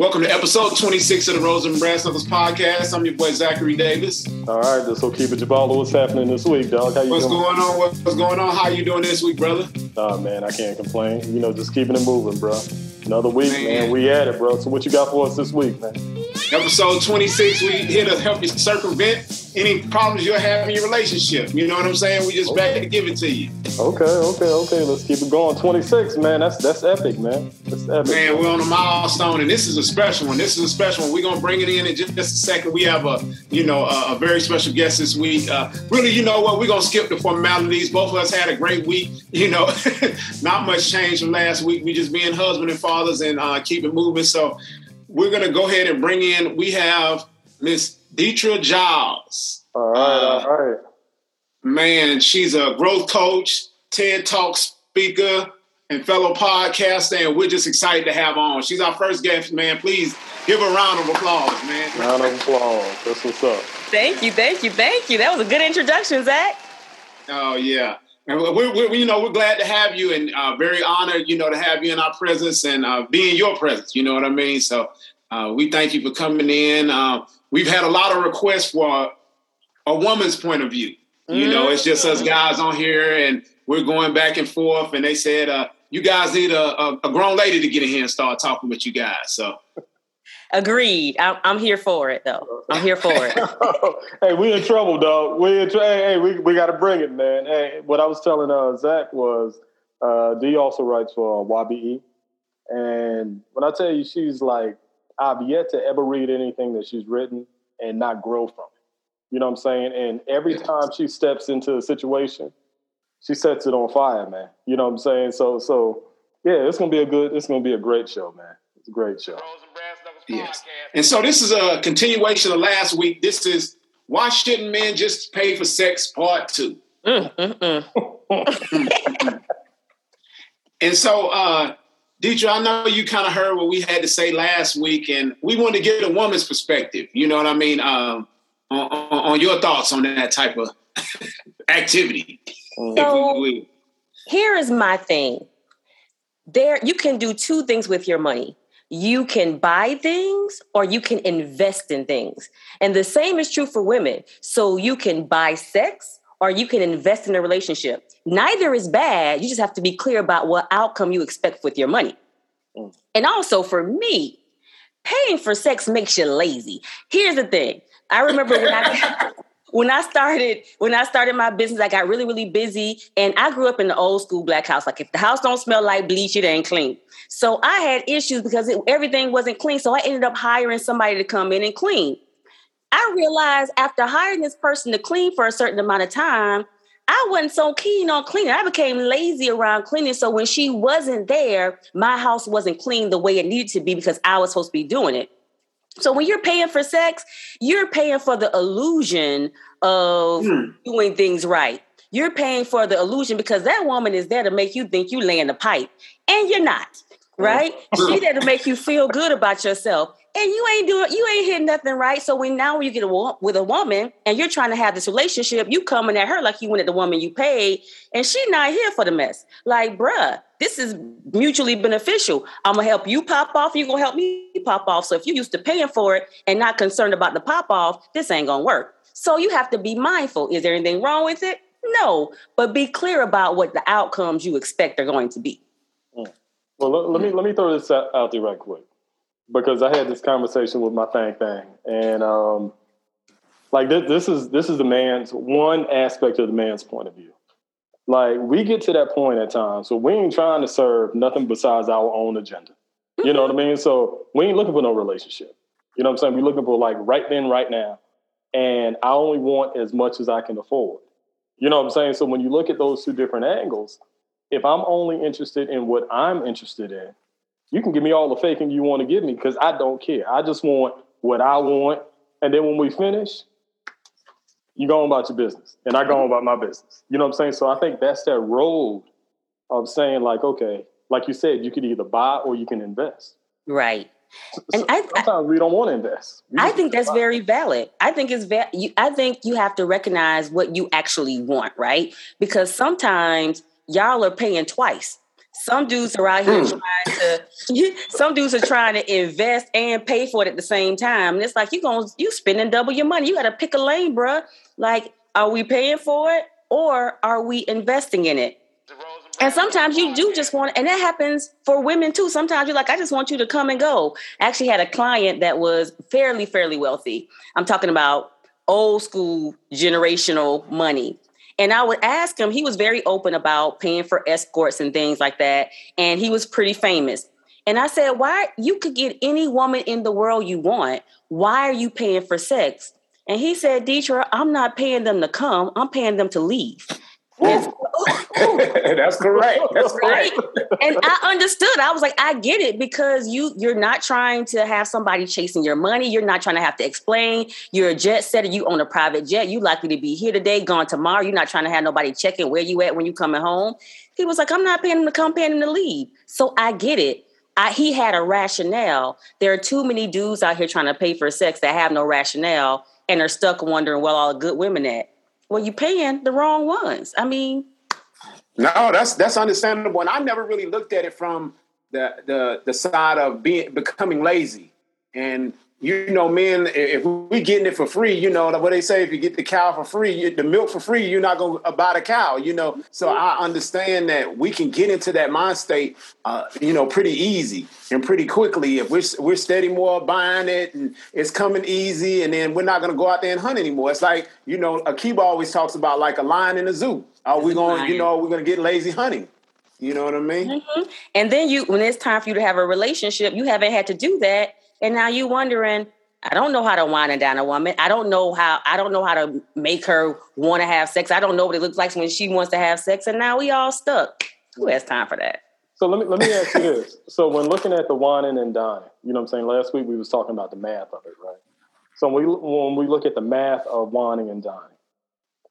Welcome to episode 26 of the Rose and Brass Knuckles podcast. I'm your boy Zachary Davis. All right, so keep it Jabala. What's happening this week, dog? How you What's doing? going on? What's going on? How you doing this week, brother? Oh man, I can't complain. You know, just keeping it moving, bro. Another week, man. Man. We at it, bro. So what you got for us this week, man? Episode 26, we here to help you circumvent any problems you're having in your relationship. You know what I'm saying? We just back to give it to you. Okay, okay, okay. Let's keep it going. Twenty six, man. That's that's epic, man. That's epic. Man, we're on a milestone, and this is a special one. This is a special one. We're gonna bring it in in just a second. We have a, you know, a, a very special guest this week. Uh, really, you know what? We're gonna skip the formalities. Both of us had a great week. You know, not much change from last week. We just being husband and fathers and uh, keep it moving. So we're gonna go ahead and bring in. We have Miss Deetra Giles. all right, uh, all right. Man, she's a growth coach, TED Talk speaker, and fellow podcaster, and we're just excited to have on. She's our first guest, man. Please give a round of applause, man. Round of applause. That's what's up. Thank you, thank you, thank you. That was a good introduction, Zach. Oh yeah, and we're, we're you know we're glad to have you, and uh, very honored, you know, to have you in our presence and uh, be in your presence. You know what I mean? So uh, we thank you for coming in. Uh, we've had a lot of requests for a woman's point of view. You know, it's just us guys on here, and we're going back and forth. And they said, uh, "You guys need a, a, a grown lady to get in here and start talking with you guys." So Agreed. I'm, I'm here for it, though. I'm here for it. hey, we in trouble, dog. We in tr- hey, hey, we we got to bring it, man. Hey, what I was telling uh, Zach was, uh, D also writes for uh, YBE, and when I tell you, she's like, I've yet to ever read anything that she's written and not grow from it. You know what I'm saying? And every time she steps into a situation, she sets it on fire, man. You know what I'm saying? So, so yeah, it's gonna be a good, it's gonna be a great show, man. It's a great show. Yes, and so this is a continuation of last week. This is why shouldn't men just pay for sex part two. Mm, mm, mm. And so, uh, Deidre, I know you kind of heard what we had to say last week, and we want to get a woman's perspective. You know what I mean? Um, on, on, on your thoughts on that type of activity. So- Here is my thing. There, you can do two things with your money. You can buy things or you can invest in things. And the same is true for women. So you can buy sex or you can invest in a relationship. Neither is bad. You just have to be clear about what outcome you expect with your money. Mm. And also for me, paying for sex makes you lazy. Here's the thing. I remember when I when I started when I started my business, I got really really busy, and I grew up in the old school black house. Like if the house don't smell like bleach, it ain't clean. So I had issues because it, everything wasn't clean. So I ended up hiring somebody to come in and clean. I realized after hiring this person to clean for a certain amount of time, I wasn't so keen on cleaning. I became lazy around cleaning. So when she wasn't there, my house wasn't clean the way it needed to be because I was supposed to be doing it. So when you're paying for sex, you're paying for the illusion of Hmm. doing things right. You're paying for the illusion because that woman is there to make you think you laying the pipe, and you're not, right? She there to make you feel good about yourself, and you ain't doing, you ain't hitting nothing right. So when now when you get a, with a woman and you're trying to have this relationship, you coming at her like you wanted the woman you paid, and she not here for the mess. Like, bruh, this is mutually beneficial. I'm gonna help you pop off, you're gonna help me pop off. So if you're used to paying for it and not concerned about the pop off, this ain't gonna work. So you have to be mindful. Is there anything wrong with it? No, but be clear about what the outcomes you expect are going to be. Well, let, let me let me throw this out, out there right quick because I had this conversation with my thing thing, and um, like this, this is this is the man's one aspect of the man's point of view. Like we get to that point at times, so we ain't trying to serve nothing besides our own agenda. You know what I mm-hmm. mean? So we ain't looking for no relationship. You know what I'm saying? We're looking for like right then, right now, and I only want as much as I can afford. You know what I'm saying? So when you look at those two different angles, if I'm only interested in what I'm interested in, you can give me all the faking you want to give me because I don't care. I just want what I want. And then when we finish, you go on about your business and I go on about my business. You know what I'm saying? So I think that's that road of saying, like, okay, like you said, you could either buy or you can invest. Right. And I- I- sometimes we don't want to invest. I think that's buy. very valid. I think it's va- you, I think you have to recognize what you actually want, right? Because sometimes y'all are paying twice. Some dudes are out here mm. trying to. Some dudes are trying to invest and pay for it at the same time, and it's like you going you spending double your money. You got to pick a lane, bruh. Like, are we paying for it or are we investing in it? And sometimes you do just want, and that happens for women too. Sometimes you're like, I just want you to come and go. I actually had a client that was fairly, fairly wealthy. I'm talking about old school generational money. And I would ask him, he was very open about paying for escorts and things like that. And he was pretty famous. And I said, Why you could get any woman in the world you want. Why are you paying for sex? And he said, Deidre, I'm not paying them to come, I'm paying them to leave. That's correct. That's right. And I understood. I was like, I get it because you you're not trying to have somebody chasing your money. You're not trying to have to explain. You're a jet setter. You own a private jet. You likely to be here today, gone tomorrow. You're not trying to have nobody checking where you at when you coming home. He was like, I'm not paying him to come, paying him to leave. So I get it. I, he had a rationale. There are too many dudes out here trying to pay for sex that have no rationale and are stuck wondering, where all the good women at well, you're paying the wrong ones. I mean, no, that's that's understandable. And I never really looked at it from the the the side of being becoming lazy and you know, men, if we getting it for free, you know, what they say, if you get the cow for free, the milk for free, you're not going to buy the cow, you know. So I understand that we can get into that mind state, uh, you know, pretty easy and pretty quickly if we're, we're steady more buying it and it's coming easy and then we're not going to go out there and hunt anymore. It's like, you know, Akiba always talks about like a lion in a zoo. Are we going, you know, we're going to get lazy hunting. You know what I mean? Mm-hmm. And then you, when it's time for you to have a relationship, you haven't had to do that and now you wondering, I don't know how to wine and dine a woman. I don't know how I don't know how to make her want to have sex. I don't know what it looks like when she wants to have sex. And now we all stuck. Who has time for that? So let me let me ask you this. So when looking at the whining and dining, you know what I'm saying? Last week we was talking about the math of it, right? So when we when we look at the math of whining and dining,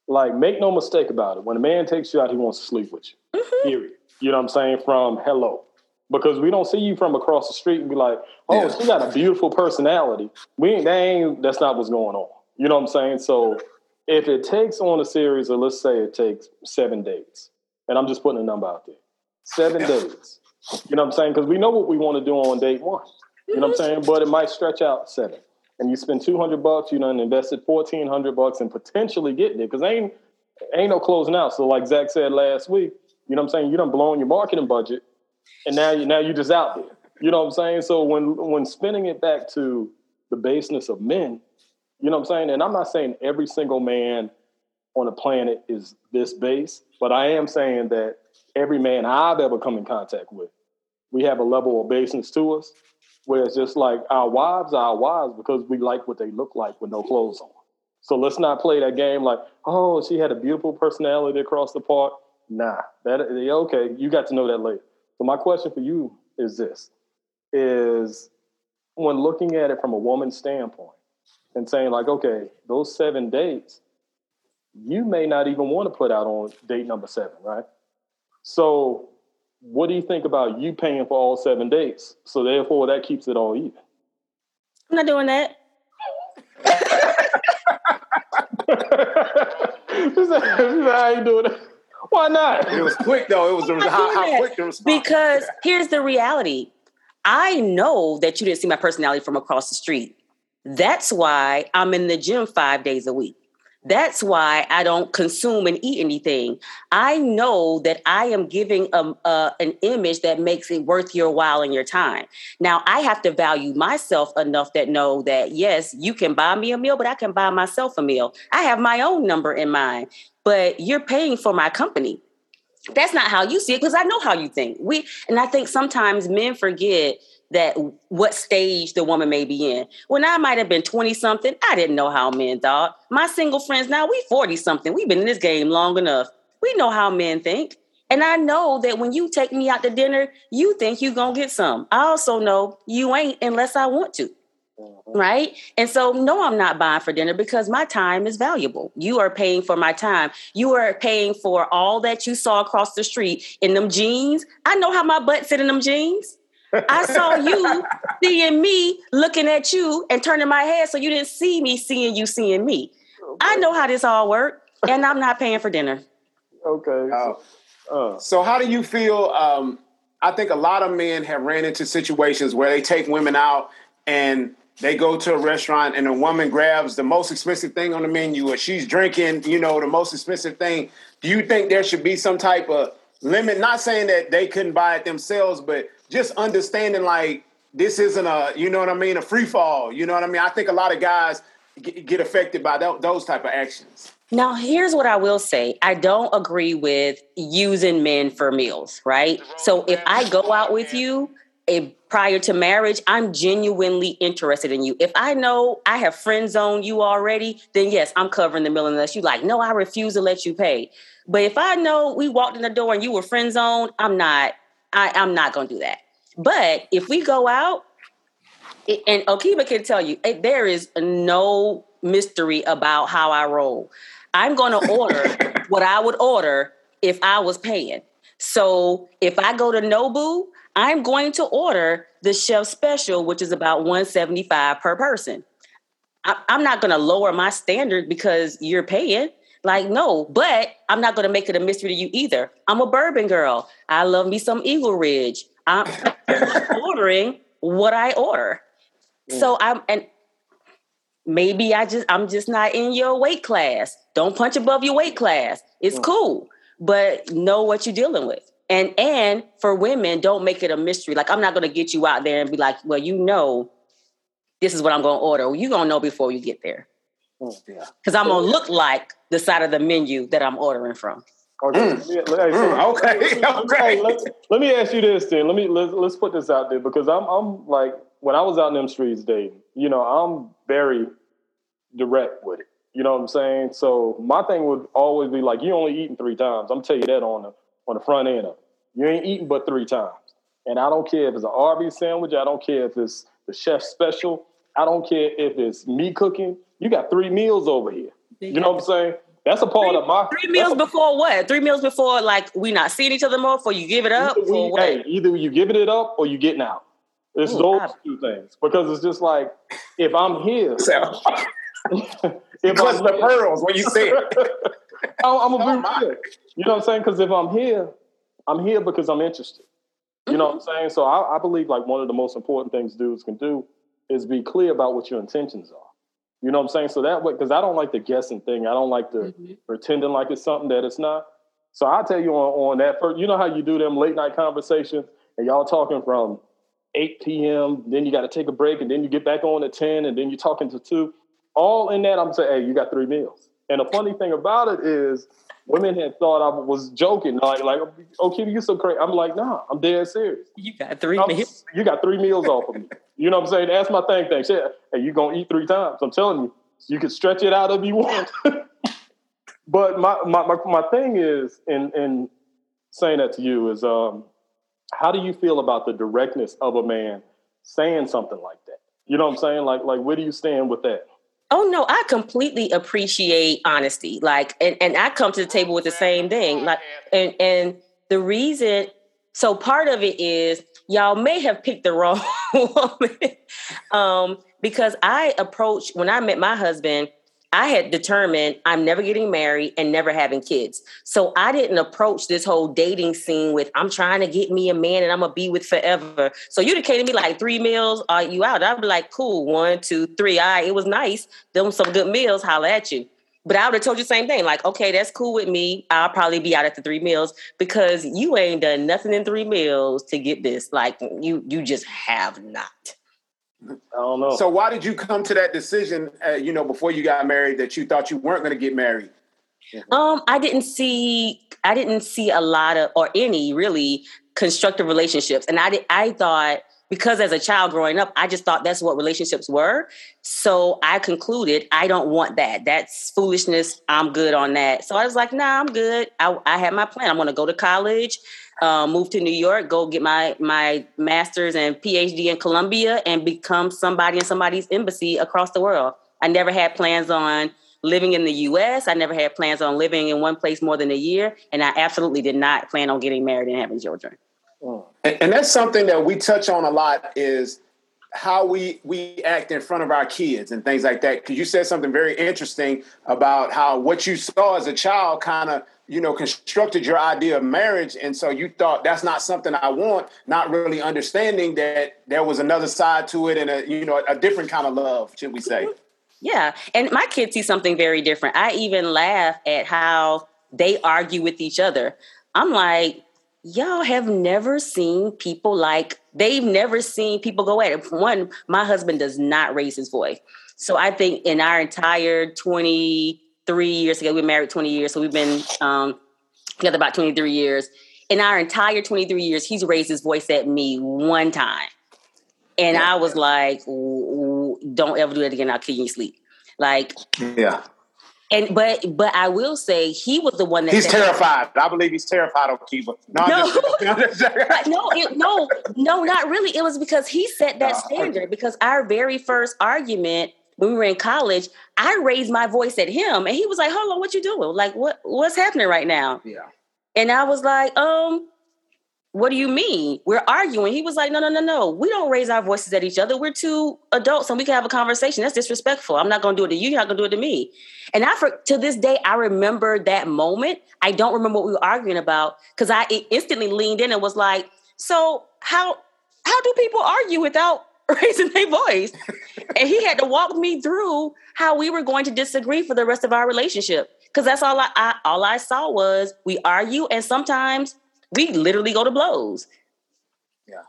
like make no mistake about it. When a man takes you out, he wants to sleep with you. Mm-hmm. Period. You know what I'm saying? From hello because we don't see you from across the street and be like, oh, yeah. she got a beautiful personality. We ain't, that ain't, that's not what's going on. You know what I'm saying? So if it takes on a series, or let's say it takes seven dates, and I'm just putting a number out there, seven days. You know what I'm saying? Because we know what we want to do on date one. You know what I'm mm-hmm. saying? But it might stretch out seven. And you spend 200 bucks, you done invested 1400 bucks and potentially getting it because ain't ain't no closing out. So like Zach said last week, you know what I'm saying? You done blown your marketing budget and now you now you're just out there. You know what I'm saying? So when when spinning it back to the baseness of men, you know what I'm saying? And I'm not saying every single man on the planet is this base, but I am saying that every man I've ever come in contact with, we have a level of baseness to us where it's just like our wives are our wives because we like what they look like with no clothes on. So let's not play that game like, oh, she had a beautiful personality across the park. Nah, that okay, you got to know that later. So my question for you is this: is when looking at it from a woman's standpoint and saying like, okay, those seven dates, you may not even want to put out on date number seven, right? So what do you think about you paying for all seven dates? So therefore that keeps it all even. I'm not doing that. I ain't doing it. Why not? It was quick though. It was, how, how quick the response. Because here's the reality. I know that you didn't see my personality from across the street. That's why I'm in the gym five days a week. That's why I don't consume and eat anything. I know that I am giving a, a, an image that makes it worth your while and your time. Now, I have to value myself enough that know that, yes, you can buy me a meal, but I can buy myself a meal. I have my own number in mind but you're paying for my company. That's not how you see it because I know how you think. We and I think sometimes men forget that what stage the woman may be in. When I might have been 20 something, I didn't know how men thought. My single friends now, we 40 something. We've been in this game long enough. We know how men think. And I know that when you take me out to dinner, you think you're going to get some. I also know you ain't unless I want to. Mm-hmm. Right. And so, no, I'm not buying for dinner because my time is valuable. You are paying for my time. You are paying for all that you saw across the street in them jeans. I know how my butt fit in them jeans. I saw you seeing me looking at you and turning my head so you didn't see me seeing you seeing me. Okay. I know how this all worked, and I'm not paying for dinner. Okay. Uh, uh. So, how do you feel? Um, I think a lot of men have ran into situations where they take women out and they go to a restaurant and a woman grabs the most expensive thing on the menu or she's drinking, you know, the most expensive thing. Do you think there should be some type of limit? Not saying that they couldn't buy it themselves, but just understanding like this isn't a, you know what I mean, a free fall. You know what I mean? I think a lot of guys get affected by those type of actions. Now, here's what I will say. I don't agree with using men for meals, right? So if I go out with you, if prior to marriage, I'm genuinely interested in you. If I know I have friend zoned you already, then yes, I'm covering the meal unless you like, no, I refuse to let you pay. But if I know we walked in the door and you were friend zoned, I'm not, I, I'm not gonna do that. But if we go out, and Okiba can tell you, there is no mystery about how I roll. I'm going to order what I would order if I was paying. So if I go to Nobu, I'm going to order the chef special, which is about 175 per person. I, am not going to lower my standard because you're paying. Like, no, but I'm not going to make it a mystery to you either. I'm a bourbon girl. I love me some Eagle Rare. I'm ordering what I order. So I'm, and maybe I just I'm just not in your weight class. Don't punch above your weight class. It's mm. cool, but know what you're dealing with. And and for women, don't make it a mystery. Like I'm not going to get you out there and be like, well, you know, this is what I'm going to order. You're going to know before you get there. Oh, yeah. Because I'm going to look like the side of the menu that I'm ordering from. Okay. Okay. okay. Let, let, me ask you this then. Let me let's, let's put this out there because I'm I'm like when I was out in them streets dating, you know, I'm very direct with it. You know what I'm saying? So my thing would always be like, you only eating three times. I'm gonna tell you that on the on the front end of it. You ain't eating but three times. And I don't care if it's an Arby's sandwich. I don't care if it's the chef special. I don't care if it's me cooking. You got three meals over here. You know what I'm saying? That's a part three, of my three meals before what? Three meals before like we not seeing each other more before you give it up? Either, we, hey, either you giving it up or you getting out. It's Ooh, those I, two things. Because it's just like if I'm here it was the pearls when you say it. I'm, I'm a be You know what I'm saying? Because if I'm here, I'm here because I'm interested. You know what I'm mm-hmm. saying? So I, I, believe like one of the most important things dudes can do is be clear about what your intentions are. You know what I'm saying? So that way, because I don't like the guessing thing. I don't like the mm-hmm. pretending like it's something that it's not. So I'll tell you on, on that first, you know how you do them late night conversations and y'all talking from 8 p.m., then you got to take a break, and then you get back on at 10, and then you're talking to 2 all in that, I'm saying, hey, you got three meals. And the funny thing about it is, women had thought I was joking, like, like, okay, you're so crazy. I'm like, nah, I'm dead serious. You got 3 meals. You got three meals off of me. You know what I'm saying? That's my thing. Thing. Shit, hey, you gonna eat three times? I'm telling you, you can stretch it out if you want. but my, my my my thing is, in in saying that to you is, um, how do you feel about the directness of a man saying something like that? You know what I'm saying? Like, like, where do you stand with that? Oh no, I completely appreciate honesty. Like and, and I come to the table with the same thing. Like and and the reason so part of it is y'all may have picked the wrong woman. um, because I approached when I met my husband, I had determined I'm never getting married and never having kids. So I didn't approach this whole dating scene with I'm trying to get me a man and I'm gonna be with forever. So you'd have to me like three meals, are you out? I'd be like, cool, one, two, three. All right, it was nice. Them some good meals, holla at you. But I would have told you the same thing, like, okay, that's cool with me. I'll probably be out at the three meals because you ain't done nothing in three meals to get this. Like you, you just have not. I don't know. So why did you come to that decision? Uh, you know, before you got married, that you thought you weren't going to get married. Um, I didn't see. I didn't see a lot of or any really constructive relationships, and I did, I thought because as a child growing up, I just thought that's what relationships were. So I concluded I don't want that. That's foolishness. I'm good on that. So I was like, nah, I'm good. I, I had my plan. I'm going to go to college uh, move to New York, go get my my master's and PhD in Columbia, and become somebody in somebody's embassy across the world. I never had plans on living in the U.S. I never had plans on living in one place more than a year, and I absolutely did not plan on getting married and having children. And, and that's something that we touch on a lot is how we we act in front of our kids and things like that. Because you said something very interesting about how what you saw as a child kind of you know, constructed your idea of marriage, and so you thought that's not something I want, not really understanding that there was another side to it and a you know a different kind of love, should we say? Yeah, and my kids see something very different. I even laugh at how they argue with each other. I'm like, y'all have never seen people like they've never seen people go at it. One, my husband does not raise his voice. So I think in our entire 23 years ago. we married 20 years, so we've been um, together about 23 years. In our entire 23 years, he's raised his voice at me one time. And I was like, don't ever do that again. I'll kill you in sleep. Like, yeah. And but but I will say he was the one that he's terrified. I believe he's terrified of Kiva. No, no, no, it, no, no, not really. It was because he set that standard. Because our very first argument when we were in college, I raised my voice at him, and he was like, "Hold on, what you doing? Like, what what's happening right now?" Yeah. And I was like, um, what do you mean? We're arguing. He was like, no, no, no, no. We don't raise our voices at each other. We're two adults and we can have a conversation. That's disrespectful. I'm not going to do it to you. You're not going to do it to me. And I, for, to this day, I remember that moment. I don't remember what we were arguing about because I instantly leaned in and was like, so how, how do people argue without raising their voice? and he had to walk me through how we were going to disagree for the rest of our relationship. Because that's all I, I all I saw was we argue and sometimes we literally go to blows. Yeah.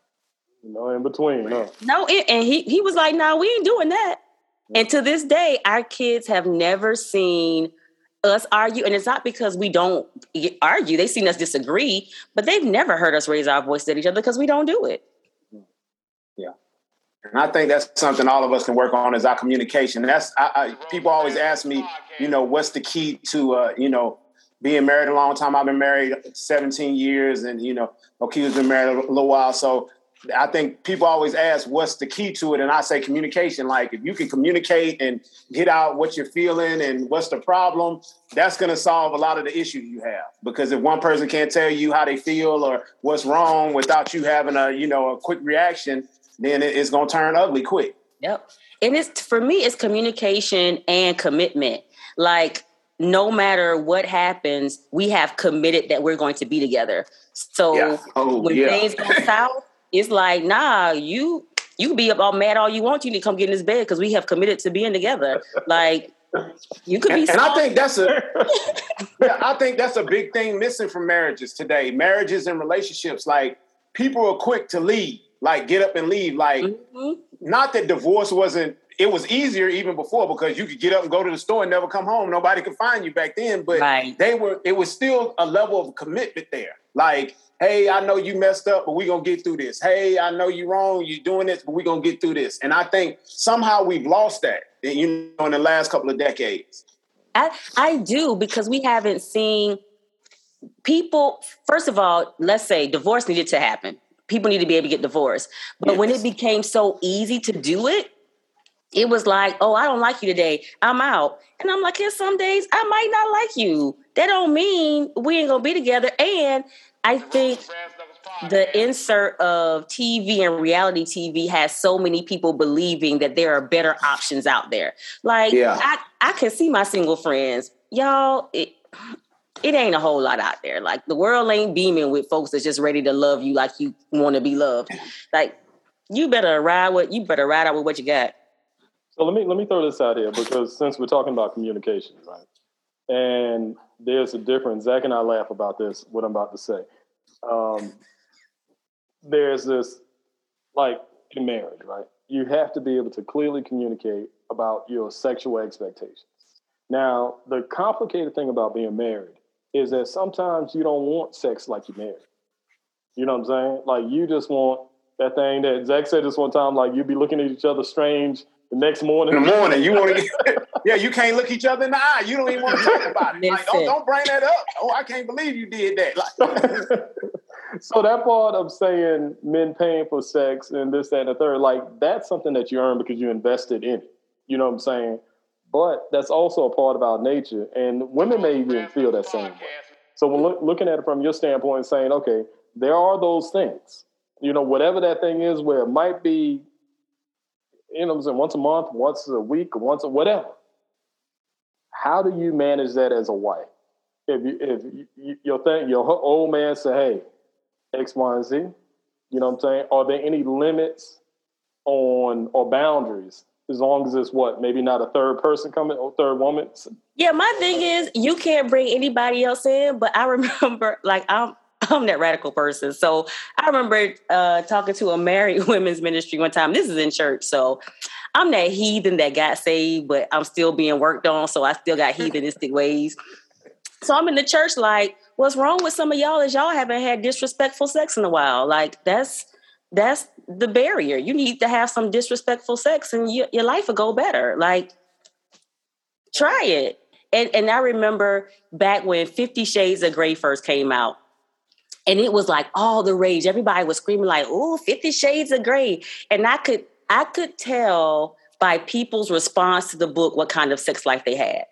No in between. No. No, and he he was like, "No, nah, we ain't doing that." And to this day, our kids have never seen us argue, and it's not because we don't argue. They've seen us disagree, but they've never heard us raise our voice at each other because we don't do it. Mm. Yeah, and I think that's something all of us can work on is our communication. That's I, I, people always ask me, you know, what's the key to, uh, you know, being married a long time. I've been married 17 years, and you know, Okiva's been married a little while. So I think people always ask, "What's the key to it?" And I say communication. Like if you can communicate and get out what you're feeling and what's the problem, that's going to solve a lot of the issues you have. Because if one person can't tell you how they feel or what's wrong without you having a you know a quick reaction, then it's going to turn ugly quick. Yep. And it's for me, it's communication and commitment. Like no matter what happens, we have committed that we're going to be together. So yeah. oh, when yeah. things go south, it's like, nah, you you can be all mad all you want. You need to come get in this bed because we have committed to being together. Like you could be. And, and I think that's a, I think that's a big thing missing from marriages today. Marriages and relationships, like people are quick to leave, like get up and leave. Like, mm-hmm. not that divorce wasn't it was easier even before because you could get up and go to the store and never come home. Nobody could find you back then, but right. they were. It was still a level of commitment there. Like, hey, I know you messed up, but we're gonna get through this. Hey, I know you're wrong. You're doing this, but we're gonna get through this. And I think somehow we've lost that. You know, in the last couple of decades. I I do because we haven't seen people. First of all, let's say divorce needed to happen. People need to be able to get divorced. But yes. when it became so easy to do it, it was like, oh, I don't like you today. I'm out. And I'm like, yeah, some days I might not like you. That don't mean we ain't gonna be together. And I think the insert of TV and reality TV has so many people believing that there are better options out there. Like yeah. I, I can see my single friends. Y'all, it it ain't a whole lot out there. Like the world ain't beaming with folks that's just ready to love you like you want to be loved. Like you better ride what you better ride out with what you got. So let me let me throw this out here because since we're talking about communication, right? And there's a difference. Zach and I laugh about this. What I'm about to say. Um, there's this, like in marriage, right? You have to be able to clearly communicate about your sexual expectations. Now, the complicated thing about being married is that sometimes you don't want sex like you're married. You know what I'm saying? Like you just want that thing that Zach said this one time, like you'd be looking at each other strange the next morning. In the morning, you want to get, yeah, you can't look each other in the eye. You don't even want to talk about it. Like, don't, don't bring that up. Oh, I can't believe you did that. Like, so that part of saying men paying for sex and this, that, and the third, like that's something that you earn because you invested in it. You know what I'm saying? But that's also a part of our nature, and women may even feel that same way. So when look, looking at it from your standpoint, saying, okay, there are those things. You know, whatever that thing is, where it might be you know, I'm saying once a month, once a week, once a whatever. How do you manage that as a wife? if you, if you, your thing, your old man say, "Hey, X, Y, and Z," you know what I'm saying? Are there any limits on or boundaries as long as it's what maybe not a third person coming or third woman. Yeah, my thing is you can't bring anybody else in, but I remember like I'm I'm that radical person. So I remember uh, talking to a married women's ministry one time. This is in church, so I'm that heathen that got saved, but I'm still being worked on. So I still got heathenistic ways. So I'm in the church like, what's wrong with some of y'all is y'all haven't had disrespectful sex in a while. Like that's that's the barrier. You need to have some disrespectful sex and you, your life will go better. Like, try it. And, and I remember back when Fifty Shades of Grey first came out, and it was like all the rage. Everybody was screaming like, "Oh, Fifty Shades of Grey," and I could I could tell by people's response to the book what kind of sex life they had.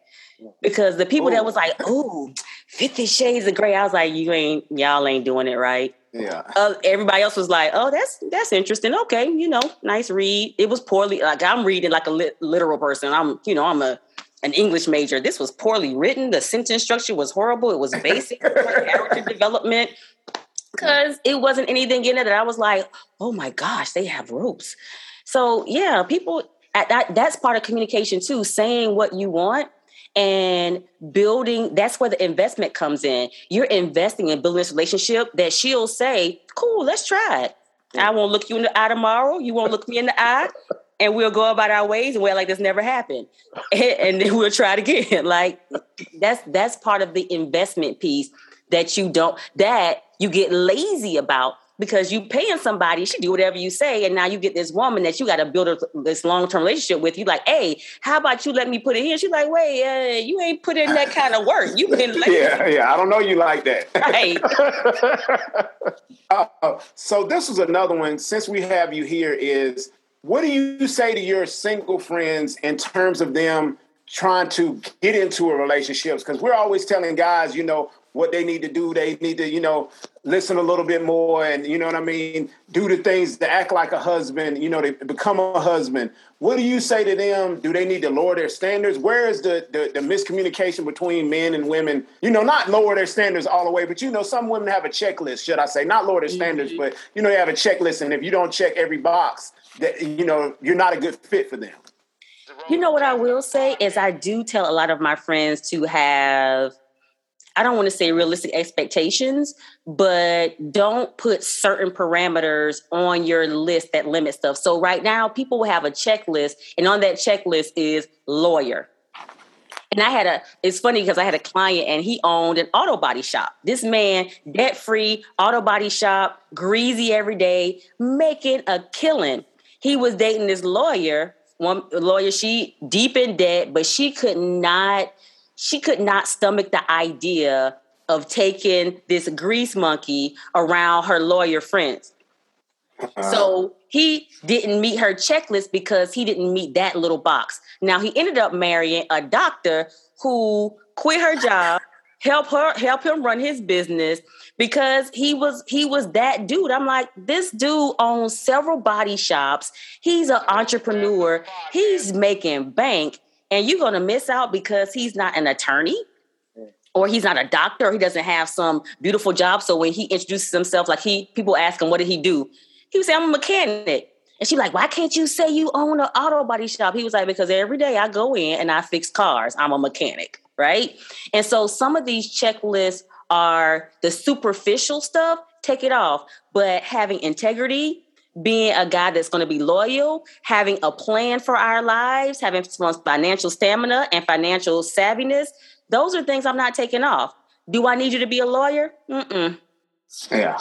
Because the people Ooh. that was like, "Oh, Fifty Shades of Grey," I was like, "You ain't y'all ain't doing it right." Yeah. Uh, everybody else was like, "Oh, that's that's interesting. Okay, you know, nice read." It was poorly like I'm reading like a lit, literal person. I'm, you know, I'm a an English major. This was poorly written. The sentence structure was horrible. It was basic character development because it wasn't anything in it that I was like, "Oh my gosh, they have ropes." So yeah, people at that that's part of communication too. Saying what you want and building that's where the investment comes in. You're investing in building this relationship that she'll say cool let's try it. I won't look you in the eye tomorrow. You won't look me in the eye. And we'll go about our ways and we're like this never happened. And, then we'll try it again. Like that's that's part of the investment piece that you don't that you get lazy about because you paying somebody, she do whatever you say, and now you get this woman that you got to build a, this long term relationship with. You like, hey, how about you let me put it in? She's like, wait, uh, you ain't put in that kind of work. You've been lazy. yeah, yeah. I don't know you like that. Right. uh, so this is another one. Since we have you here, is what do you say to your single friends in terms of them trying to get into a relationships? Because we're always telling guys, you know, what they need to do. They need to, you know, listen a little bit more and, you know what I mean, do the things to act like a husband, you know, they become a husband. What do you say to them? Do they need to lower their standards? Where is the, the, the miscommunication between men and women? You know, not lower their standards all the way, but, you know, some women have a checklist, should I say, not lower their standards, mm-hmm. but, you know, they have a checklist. And if you don't check every box, that, you know, you're not a good fit for them. You know what I will say is I do tell a lot of my friends to have I don't want to say realistic expectations, but don't put certain parameters on your list that limit stuff. So right now, people will have a checklist, and on that checklist is lawyer. And I had a, it's funny because I had a client and he owned an auto body shop. This man, debt free, auto body shop, greasy every day, making a killing. He was dating this lawyer, one lawyer, she deep in debt, but she could not she could not stomach the idea of taking this grease monkey around her lawyer friends. Uh-huh. So he didn't meet her checklist because he didn't meet that little box. Now he ended up marrying a doctor who quit her job, help her help him run his business because he was he was that dude. I'm like, this dude owns several body shops. He's an entrepreneur. He's making bank and you're going to miss out because he's not an attorney or he's not a doctor. Or he doesn't have some beautiful job. So when he introduces himself like he people ask him what did he do? He would say i'm a mechanic. And she's like why can't you say you own an auto body shop? He was like because every day i go in and i fix cars. I'm a mechanic right? And so some of these checklists are the superficial stuff. Take it off. But having integrity being a guy that's going to be loyal, having a plan for our lives, having financial stamina and financial savviness, those are things I'm not taking off. Do I need you to be a lawyer? Mm-mm. Yeah.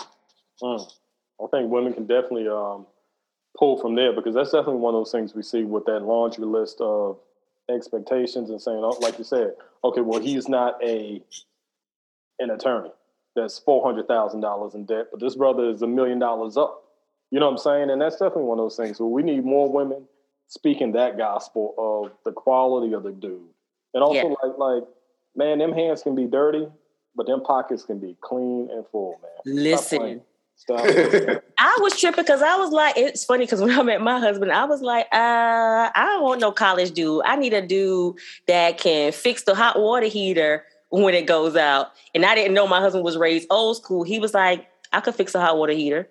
Mm. I think women can definitely um, pull from there because that's definitely one of those things we see with that laundry list of expectations and saying, oh, like you said, okay, well, he's not a an attorney that's four hundred thousand dollars in debt, but this brother is a million dollars up. You know what I'm saying? And that's definitely one of those things. So we need more women speaking that gospel of the quality of the dude. And also yeah. like like, man, them hands can be dirty, but them pockets can be clean and full, man. Listen. Stop. I was tripping because I was like, it's funny because when I met my husband, I was like, uh, I don't want no college dude. I need a dude that can fix the hot water heater when it goes out. And I didn't know my husband was raised old school. He was like, I could fix a hot water heater.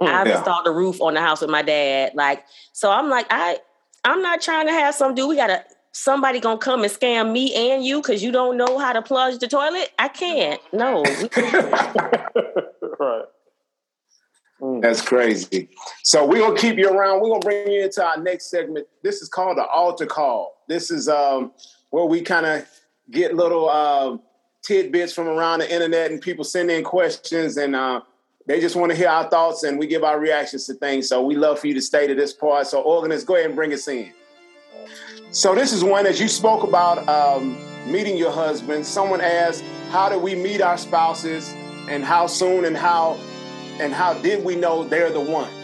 I've yeah. installed a roof on the house with my dad. Like, so I'm like, I I'm not trying to have some dude. We gotta somebody gonna come and scam me and you because you don't know how to plunge the toilet. I can't. No. right. Mm. That's crazy. So we're gonna keep you around. We're gonna bring you into our next segment. This is called the altar call. This is um where we kind of get little uh, tidbits from around the internet and people send in questions and uh, they just want to hear our thoughts and we give our reactions to things. So we love for you to stay to this part. So organist, go ahead and bring us in. So this is one as you spoke about um, meeting your husband. Someone asked, "How do we meet our spouses, and how soon, and how, and how did we know they're the ones?"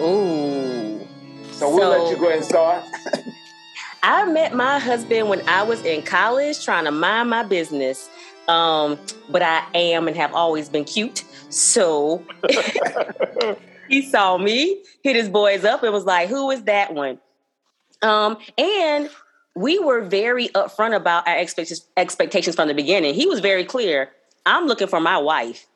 Ooh. So we'll so, let you go ahead and start. I met my husband when I was in college, trying to mind my business. Um, but I am and have always been cute. So he saw me, hit his boys up, and was like, "Who is that one?" Um, and we were very upfront about our expectations from the beginning. He was very clear. I'm looking for my wife.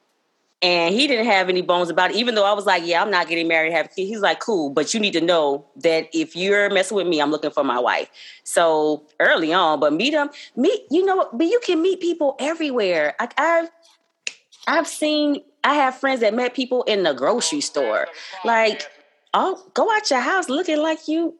And he didn't have any bones about it, even though I was like, Yeah, I'm not getting married, have kids. He's like, Cool, but you need to know that if you're messing with me, I'm looking for my wife. So early on, but meet him, meet, you know, but you can meet people everywhere. Like I've I've seen I have friends that met people in the grocery store. Like, oh, go out your house looking like you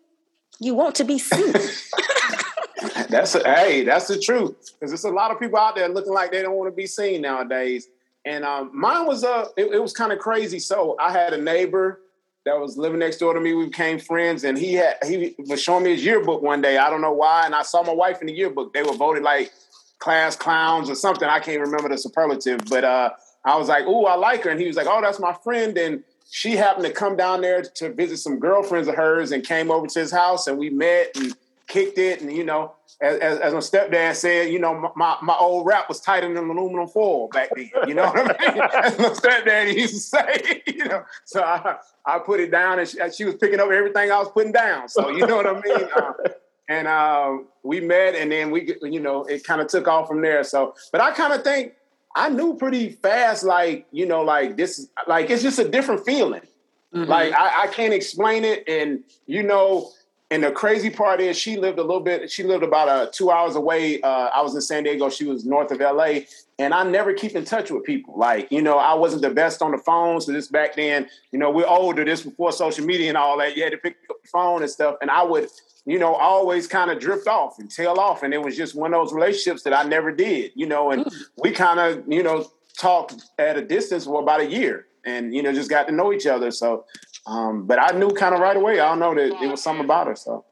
you want to be seen. that's a, hey, that's the truth. Because there's a lot of people out there looking like they don't want to be seen nowadays. And um, mine was uh, it, it was kind of crazy. So I had a neighbor that was living next door to me. We became friends, and he had he was showing me his yearbook one day. I don't know why, and I saw my wife in the yearbook. They were voted like class clowns or something. I can't remember the superlative, but uh, I was like, "Ooh, I like her," and he was like, "Oh, that's my friend." And she happened to come down there to visit some girlfriends of hers, and came over to his house, and we met and kicked it, and you know, as, as, as my stepdad said, you know, my, my old rap was tighter than aluminum foil back then. You know what I mean? as my stepdad used to say, you know. So I, I put it down, and she, she, was picking up everything I was putting down. So you know what I mean. Uh, and uh, we met, and then we, you know, it kind of took off from there. So, but I kind of think I knew pretty fast, like you know, like this, like it's just a different feeling. Mm-hmm. Like I, I can't explain it, and you know and the crazy part is, she lived a little bit. She lived about uh, two hours away. Uh, I was in San Diego. She was north of LA, and I never keep in touch with people. Like you know, I wasn't the best on the phone. So this back then, you know, we're older. This before social media and all that. You had to pick up the phone and stuff. And I would, you know, always kind of drift off and tail off. And it was just one of those relationships that I never did. You know, and mm. we kind of, you know, talked at a distance for about a year and you know just got to know each other so um, but I knew kind of right away. I don't know that it was something about her. So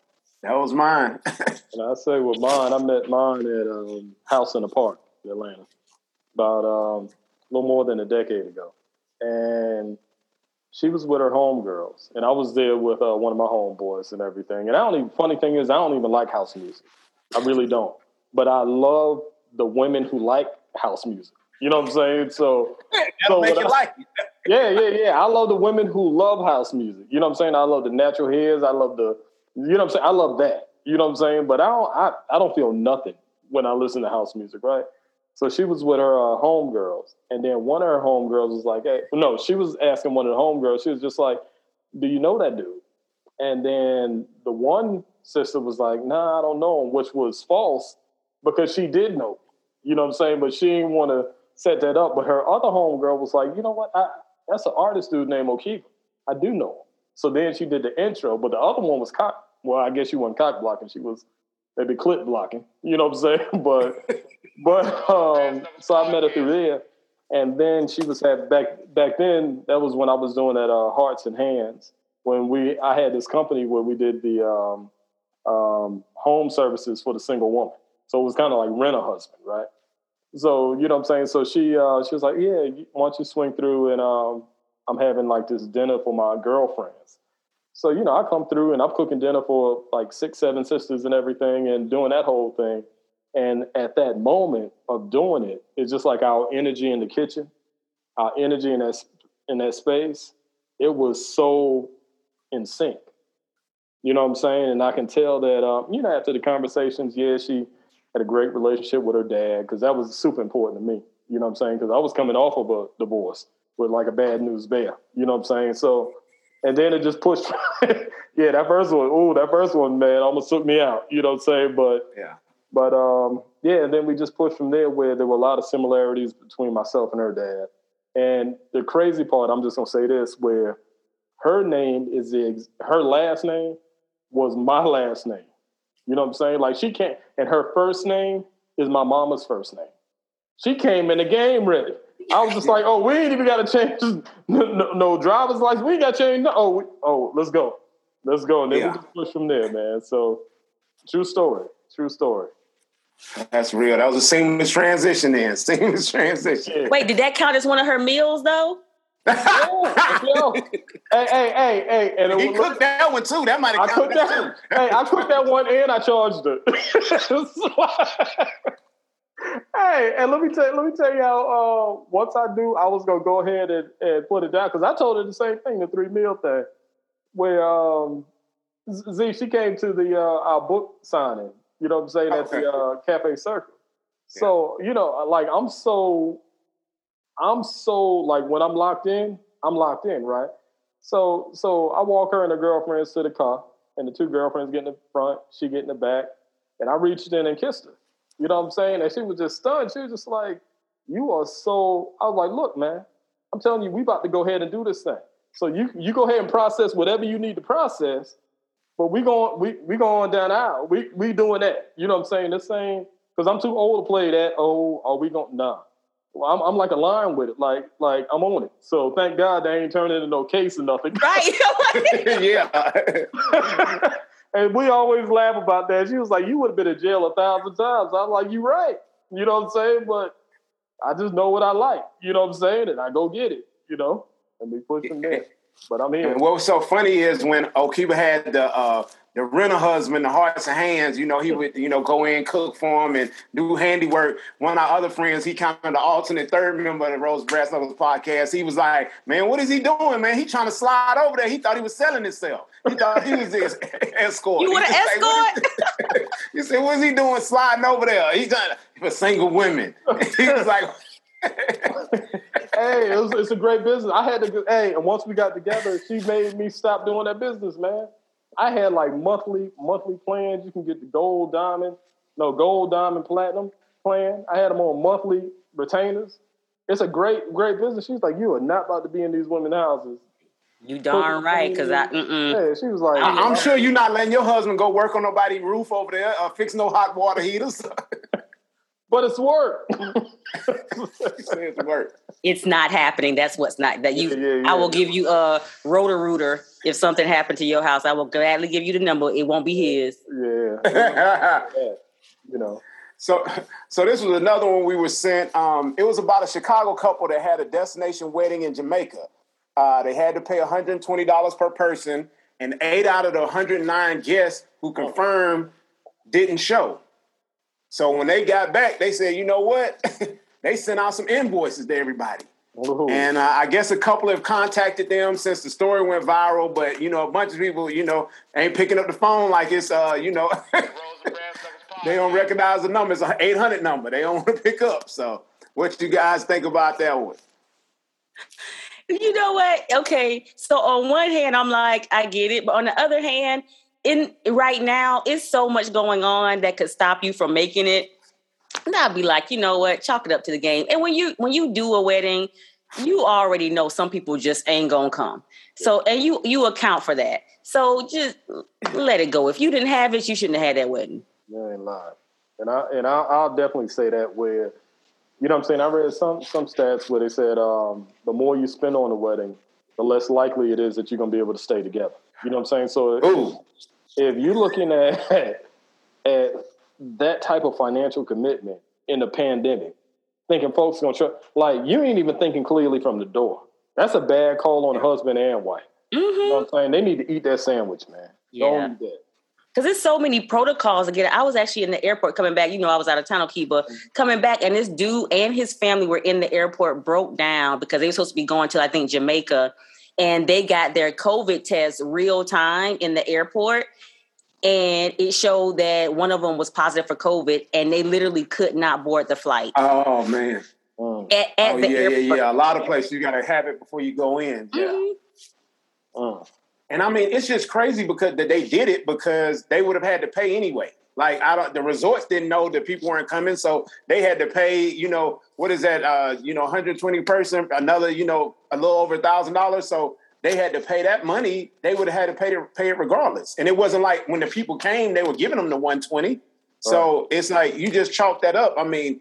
that was mine. and I say with mine, I met mine at um, House in the Park in Atlanta about um, a little more than a decade ago, and she was with her homegirls, and I was there with uh, one of my homeboys and everything. And I don't even. Funny thing is, I don't even like house music. I really don't. But I love the women who like house music. You know what I'm saying? So, so make you I, like it. Yeah, yeah, yeah. I love the women who love house music. You know what I'm saying? I love the natural hairs. I love the, you know what I'm saying? I love that. You know what I'm saying? But I don't, I, I don't feel nothing when I listen to house music, right? So she was with her uh, homegirls, and then one of her homegirls was like, "Hey, no," she was asking one of the homegirls. She was just like, "Do you know that dude?" And then the one sister was like, "Nah, I don't know him," which was false because she did know. You know what I'm saying? But she didn't want to set that up. But her other homegirl was like, you know what? I, that's an artist dude named O'Keefe. I do know him. So then she did the intro, but the other one was cock. Well, I guess she wasn't cock blocking. She was maybe clip blocking. You know what I'm saying? But but um, so I met her through there, and then she was at back back then. That was when I was doing that uh, Hearts and Hands. When we I had this company where we did the um, um, home services for the single woman. So it was kind of like rent a husband, right? So you know what I'm saying. So she uh, she was like, yeah, why don't you swing through and um, I'm having like this dinner for my girlfriends. So you know, I come through and I'm cooking dinner for like six, seven sisters and everything, and doing that whole thing. And at that moment of doing it, it's just like our energy in the kitchen, our energy in that in that space. It was so in sync. You know what I'm saying? And I can tell that, um, you know, after the conversations, yeah, she had a great relationship with her dad because that was super important to me. You know what I'm saying? Because I was coming off of a divorce with like a bad news bear. You know what I'm saying? So, and then it just pushed. yeah, that first one. Oh, that first one, man, almost took me out. You know what I'm saying? But yeah. But um, yeah, and then we just pushed from there where there were a lot of similarities between myself and her dad. And the crazy part, I'm just gonna say this, where her name is the her last name was my last name. You know what I'm saying? Like she can't, and her first name is my mama's first name. She came in the game ready. I was just like, oh, we ain't even got to change no, no, no, driver's license. We ain't got to change. No, oh, we, oh, let's go, let's go, and then yeah. we just push from there, man. So, true story, true story. That's real. That was a seamless transition. Then seamless transition. Wait, did that count as one of her meals though? Yo, hey, hey, hey, hey, and he cooked that one too. That might have cooked that, too. hey, I cooked that one and I charged it. hey, and let me tell let me tell you how. Uh, once I do, I was gonna go ahead and, and put it down because I told her the same thing, the three meal thing, where um, Z she came to the uh, our book signing. You know what I'm saying okay. at the uh, Cafe Circle. Yeah. So you know, like I'm so I'm so like when I'm locked in, I'm locked in, right? So so I walk her and her girlfriends to the car, and the two girlfriends get in the front, she get in the back, and I reached in and kissed her. You know what I'm saying? And she was just stunned. She was just like, "You are so." I was like, "Look, man, I'm telling you, we about to go ahead and do this thing. So you you go ahead and process whatever you need to process, but we going we we going down out. We we doing that. You know what I'm saying? This thing because I'm too old to play that. Oh, are we going? Nah. I'm, I'm like a lion with it. Like, like I'm on it. So thank God they ain't turning into no case or nothing. Right. yeah. and we always laugh about that. She was like, "You would have been in jail a thousand times." I'm like, "You right." You know what I'm saying? But I just know what I like. You know what I'm saying? And I go get it. You know, and we push from there. But I'm here. And what was so funny is when Okiba had the uh, the renter husband, the hearts and hands, you know, he would, you know, go in, cook for him and do handiwork. One of our other friends, he kind of the alternate third member of the Rose Brass Knuckles podcast. He was like, man, what is he doing, man? He trying to slide over there. He thought he was selling himself. He thought he was this escort. You want an escort? he said, what's he doing sliding over there? He's trying to, for single women. he was like, hey, it was, it's a great business. I had to, hey, and once we got together, she made me stop doing that business, man. I had like monthly monthly plans. You can get the gold, diamond, no gold, diamond, platinum plan. I had them on monthly retainers. It's a great great business. She's like, you are not about to be in these women houses. You darn right, because I. Mm-mm. Yeah, she was like, I, am sure you're not letting your husband go work on nobody's roof over there, uh, fix no hot water heaters. but it's work. it's work. It's not happening. That's what's not that you. Yeah, yeah, yeah. I will give you a Roto-Rooter if something happened to your house. I will gladly give you the number. It won't be his. Yeah. you know. So, so this was another one we were sent. Um, it was about a Chicago couple that had a destination wedding in Jamaica. Uh, they had to pay $120 per person, and eight out of the 109 guests who confirmed didn't show. So when they got back, they said, you know what? they sent out some invoices to everybody. Ooh. And uh, I guess a couple have contacted them since the story went viral, but you know, a bunch of people, you know, ain't picking up the phone like it's, uh, you know, they don't recognize the number. It's an 800 number. They don't want to pick up. So, what you guys think about that one? You know what? Okay, so on one hand, I'm like, I get it, but on the other hand, in right now, it's so much going on that could stop you from making it. And I'd be like, you know what, chalk it up to the game. And when you when you do a wedding, you already know some people just ain't gonna come. So and you you account for that. So just let it go. If you didn't have it, you shouldn't have had that wedding. You ain't lying. And I and I, will definitely say that where, you know, what I'm saying I read some some stats where they said um, the more you spend on a wedding, the less likely it is that you're gonna be able to stay together. You know what I'm saying? So Ooh if you're looking at at that type of financial commitment in the pandemic, thinking folks gonna try, like you ain't even thinking clearly from the door. That's a bad call on husband and wife. Mm-hmm. You know what I'm saying? They need to eat that sandwich, man. Yeah. Because there's so many protocols again. I was actually in the airport coming back. You know, I was out of town, Kiba, mm-hmm. coming back, and this dude and his family were in the airport, broke down because they were supposed to be going to, I think, Jamaica and they got their COVID test real time in the airport. and it showed that one of them was positive for COVID, and they literally could not board the flight. Oh man! Mm. At, at oh the yeah, airport. yeah, yeah. A lot of places you gotta have it before you go in. Yeah. Mhm. Mm. And I mean, it's just crazy because that they did it because they would have had to pay anyway. Like I don't, the resorts didn't know that people weren't coming, so they had to pay. You know, what is that? Uh, you know, 120 person, another, you know, a little over a thousand dollars. So they had to pay that money. They would have had to pay to pay it regardless. And it wasn't like when the people came, they were giving them the 120. So it's like you just chalk that up. I mean,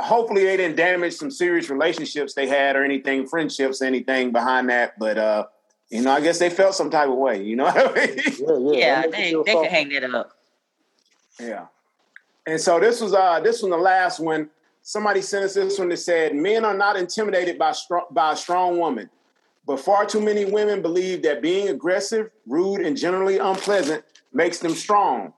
hopefully they didn't damage some serious relationships they had or anything, friendships, anything behind that. But uh, you know, I guess they felt some type of way. You know what I mean? Yeah, yeah. Yeah, they, they could hang that up. Yeah. And so this was uh this was the last one. Somebody sent us this one that said, "Men are not intimidated by strong by a strong woman, but far too many women believe that being aggressive, rude, and generally unpleasant makes them strong.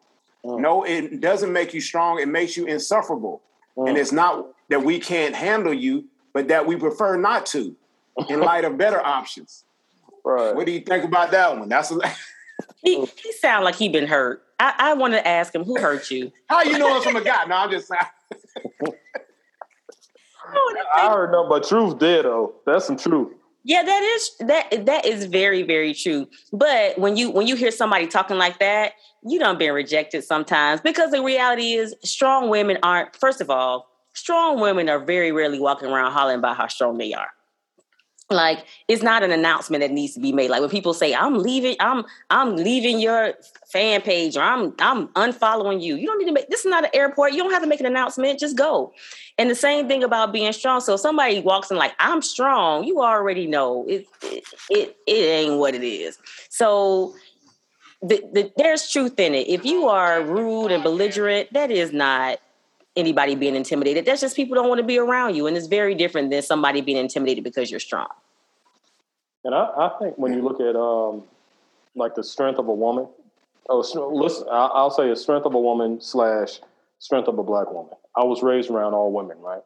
Mm. No, it doesn't make you strong. It makes you insufferable. Mm. And it's not that we can't handle you, but that we prefer not to, in light of better options. Right. What do you think about that one? That's a, He, he sound like he been hurt. I, I want to ask him who hurt you. how you know it's from a guy. No, I'm just saying. Oh, I heard nothing but truth there though. That's some truth. Yeah, that is that that is very very true. But when you when you hear somebody talking like that, you don't been rejected sometimes because the reality is strong women aren't. First of all, strong women are very rarely walking around hollering about how strong they are. Like it's not an announcement that needs to be made. Like when people say, "I'm leaving," I'm I'm leaving your fan page or I'm I'm unfollowing you. You don't need to make this is not an airport. You don't have to make an announcement. Just go. And the same thing about being strong. So somebody walks in like I'm strong, you already know it it it, it ain't what it is. So the, the, there's truth in it. If you are rude and belligerent, that is not anybody being intimidated. That's just people don't want to be around you, and it's very different than somebody being intimidated because you're strong. And I, I think when you look at um, like the strength of a woman, oh, listen, I'll say a strength of a woman slash strength of a black woman. I was raised around all women, right?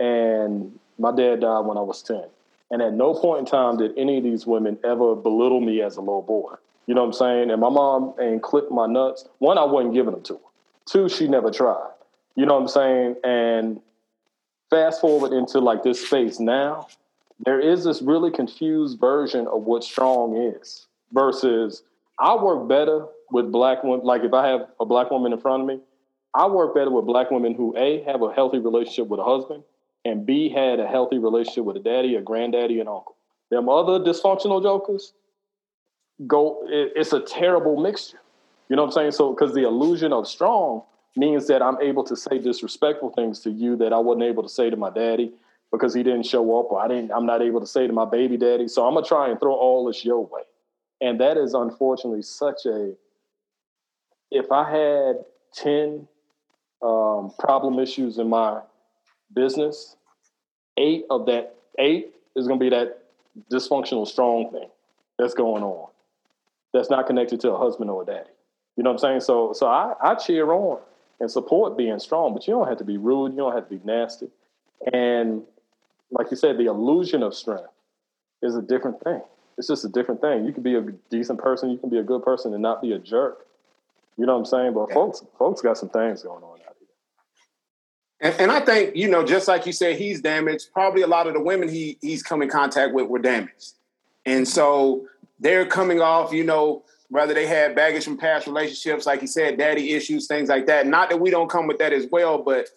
And my dad died when I was ten, and at no point in time did any of these women ever belittle me as a little boy. You know what I'm saying? And my mom ain't clipped my nuts. One, I wasn't giving them to her. Two, she never tried. You know what I'm saying? And fast forward into like this space now, there is this really confused version of what strong is versus I work better with black women. Like if I have a black woman in front of me, I work better with black women who A, have a healthy relationship with a husband, and B, had a healthy relationship with a daddy, a granddaddy, and uncle. Them other dysfunctional jokers go, it, it's a terrible mixture. You know what I'm saying? So, because the illusion of strong means that I'm able to say disrespectful things to you that I wasn't able to say to my daddy because he didn't show up, or I didn't. I'm not able to say to my baby daddy. So I'm gonna try and throw all this your way, and that is unfortunately such a. If I had ten um, problem issues in my business, eight of that eight is gonna be that dysfunctional strong thing that's going on. That's not connected to a husband or a daddy. You know what I'm saying? So so I, I cheer on and support being strong, but you don't have to be rude, you don't have to be nasty. And like you said, the illusion of strength is a different thing. It's just a different thing. You can be a decent person, you can be a good person and not be a jerk. You know what I'm saying? But Yeah. folks folks got some things going on out here. And, and I think you know, just like you said, he's damaged. Probably a lot of the women he he's come in contact with were damaged, and so they're coming off. You know, whether they had baggage from past relationships, like you said, daddy issues, things like that. Not that we don't come with that as well, but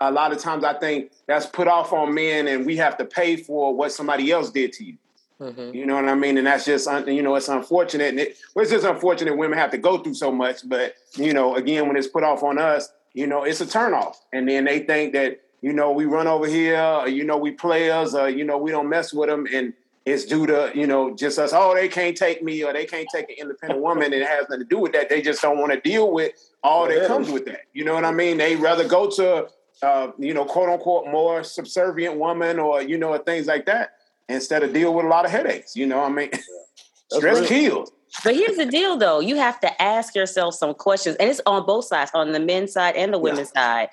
a lot of times I think that's put off on men, and we have to pay for what somebody else did to you. Mm-hmm. You know what I mean? And that's just, you know, it's unfortunate. And it, well, it's just unfortunate women have to go through so much. But, you know, again, when it's put off on us, you know, it's a turnoff. And then they think that, you know, we run over here, or, you know, we players, or, you know, we don't mess with them. And it's due to, you know, just us, oh, they can't take me or they can't take an independent woman. And it has nothing to do with that. They just don't want to deal with all that Yeah. comes with that. You know what I mean? They rather go to, uh, you know, quote unquote, more subservient woman or, you know, things like that instead of deal with a lot of headaches. You know, what I mean, stress real. kills. But here's the deal, though. You have to ask yourself some questions, and it's on both sides, on the men's side and the women's side.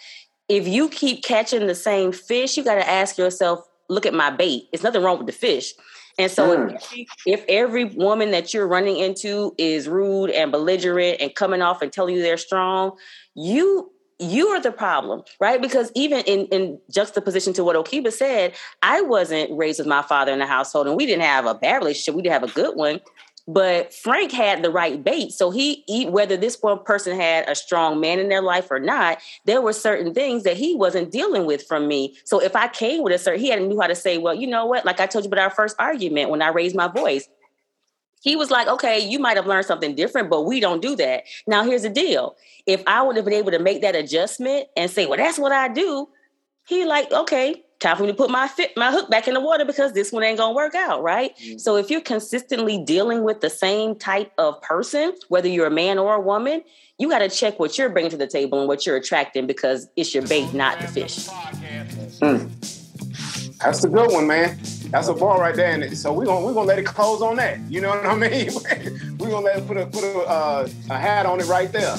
If you keep catching the same fish, you got to ask yourself, look at my bait. It's nothing wrong with the fish. And so mm. if, every, if every woman that you're running into is rude and belligerent and coming off and telling you they're strong, you you are the problem, right? Because even in, in juxtaposition to what Okiba said, I wasn't raised with my father in the household and we didn't have a bad relationship. We didn't have a good one. But Frank had the right bait. So he, he, whether this one person had a strong man in their life or not, there were certain things that he wasn't dealing with from me. So if I came with a certain, he had knew how to say, well, you know what? Like I told you about our first argument when I raised my voice. He was like, okay, you might have learned something different, but we don't do that. Now, here's the deal. If I would have been able to make that adjustment and say, well, that's what I do, he like, okay, time for me to put my fit my hook back in the water because this one ain't gonna work out, right? Mm-hmm. So if you're consistently dealing with the same type of person, whether you're a man or a woman, you got to check what you're bringing to the table and what you're attracting because it's your bait, not the fish. Mm. That's a good one, man. That's a ball right there. And so we're gonna we're gonna let it close on that. You know what I mean? we're gonna let it put a put a, uh, a hat on it right there.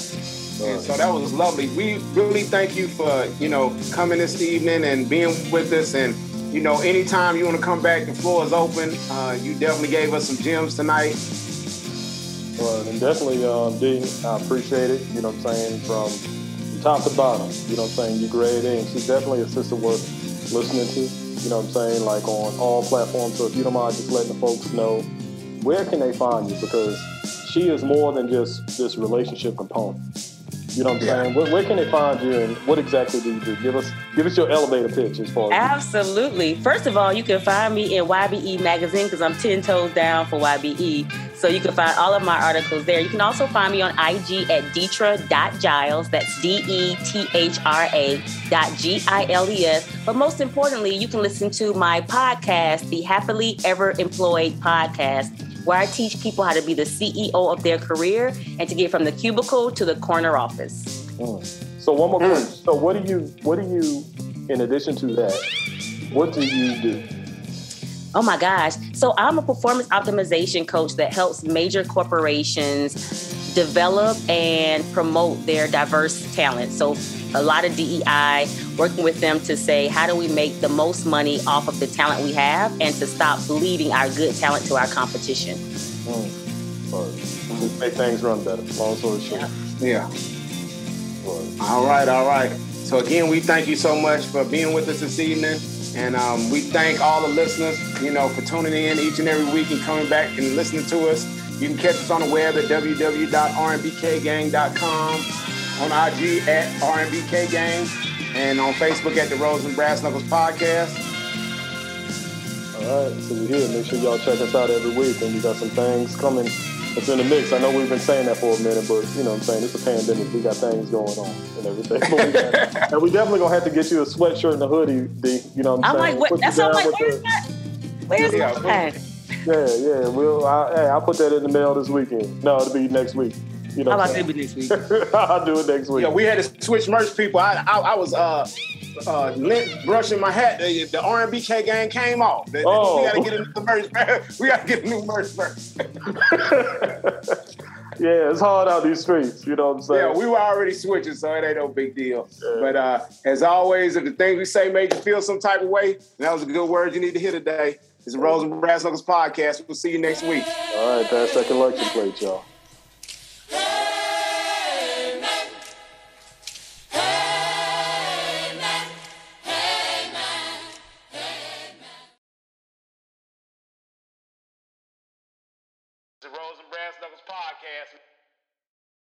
And so that was lovely. We really thank you for, you know, coming this evening and being with us. And, you know, anytime you want to come back, the floor is open. Uh, you definitely gave us some gems tonight. Well, and definitely, um, D, I appreciate it. You know what I'm saying? From top to bottom, you know what I'm saying? You grade in. She's definitely a sister worth listening to. You know what I'm saying? Like on all platforms. So if you don't mind just letting the folks know, where can they find you? Because she is more than just this relationship component. You know what I'm saying? Where, where, can they find you, and what exactly do you do? Give us give us your elevator pitch as far as absolutely. First of all, you can find me in YBE magazine because I'm ten toes down for YBE. So you can find all of my articles there. You can also find me on IG at dethra.giles. That's D E T H R A dot G I L E S. But most importantly, you can listen to my podcast, the Happily Ever Employed podcast where I teach people how to be the CEO of their career and to get from the cubicle to the corner office. Mm. So one more question. Mm. So what do you what do you in addition to that, what do you do? Oh my gosh. So I'm a performance optimization coach that helps major corporations develop and promote their diverse talent. So a lot of DEI, working with them to say, how do we make the most money off of the talent we have and to stop bleeding our good talent to our competition? Mm. make things run better, long story short. Yeah. yeah. All right, all right. So again, we thank you so much for being with us this evening. And um, we thank all the listeners, you know, for tuning in each and every week and coming back and listening to us. You can catch us on the web at www.rnbkgang.com on IG at RNBK Gang and on Facebook at the Rose and Brass Knuckles Podcast. All right, so we're here. Make sure y'all check us out every week, and we got some things coming. It's in the mix. I know we've been saying that for a minute, but you know what I'm saying? It's a pandemic. We got things going on and everything. we got, and we definitely gonna have to get you a sweatshirt and a hoodie, D. You know what I'm, saying. I'm saying? Like, what, that's all like, where's that? Where's yeah, that? Yeah, yeah. We'll, I, hey, I'll put that in the mail this weekend. No, it'll be next week. You know, How about it next week? I'll do it next week. Yeah, we had to switch merch people. I I, I was uh uh lint brushing my hat. The, the RNBK gang came off. The, oh. We gotta get a new merch. we gotta get a new merch first. yeah, it's hard out these streets. You know what I'm saying? Yeah, we were already switching, so it ain't no big deal. Yeah. But uh, as always, if the things we say made you feel some type of way, that was a good word you need to hear today. It's the Rose and Brass Knuckles podcast. We'll see you next week. All right, pass second collection plate, y'all. Brass Knuckles podcast.